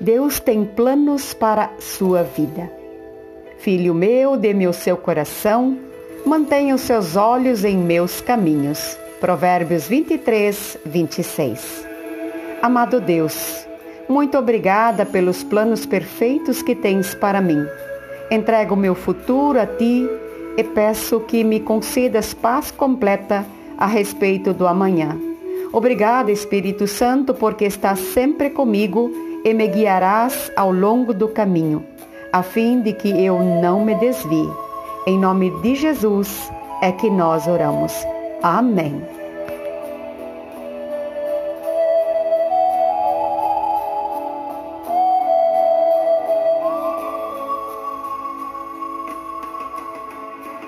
Deus tem planos para sua vida. Filho meu, dê-me o seu coração, mantenha os seus olhos em meus caminhos. Provérbios 23, 26. Amado Deus, muito obrigada pelos planos perfeitos que tens para mim. Entrego meu futuro a ti e peço que me concedas paz completa a respeito do amanhã. Obrigada, Espírito Santo, porque estás sempre comigo e me guiarás ao longo do caminho, a fim de que eu não me desvie. Em nome de Jesus é que nós oramos. Amém.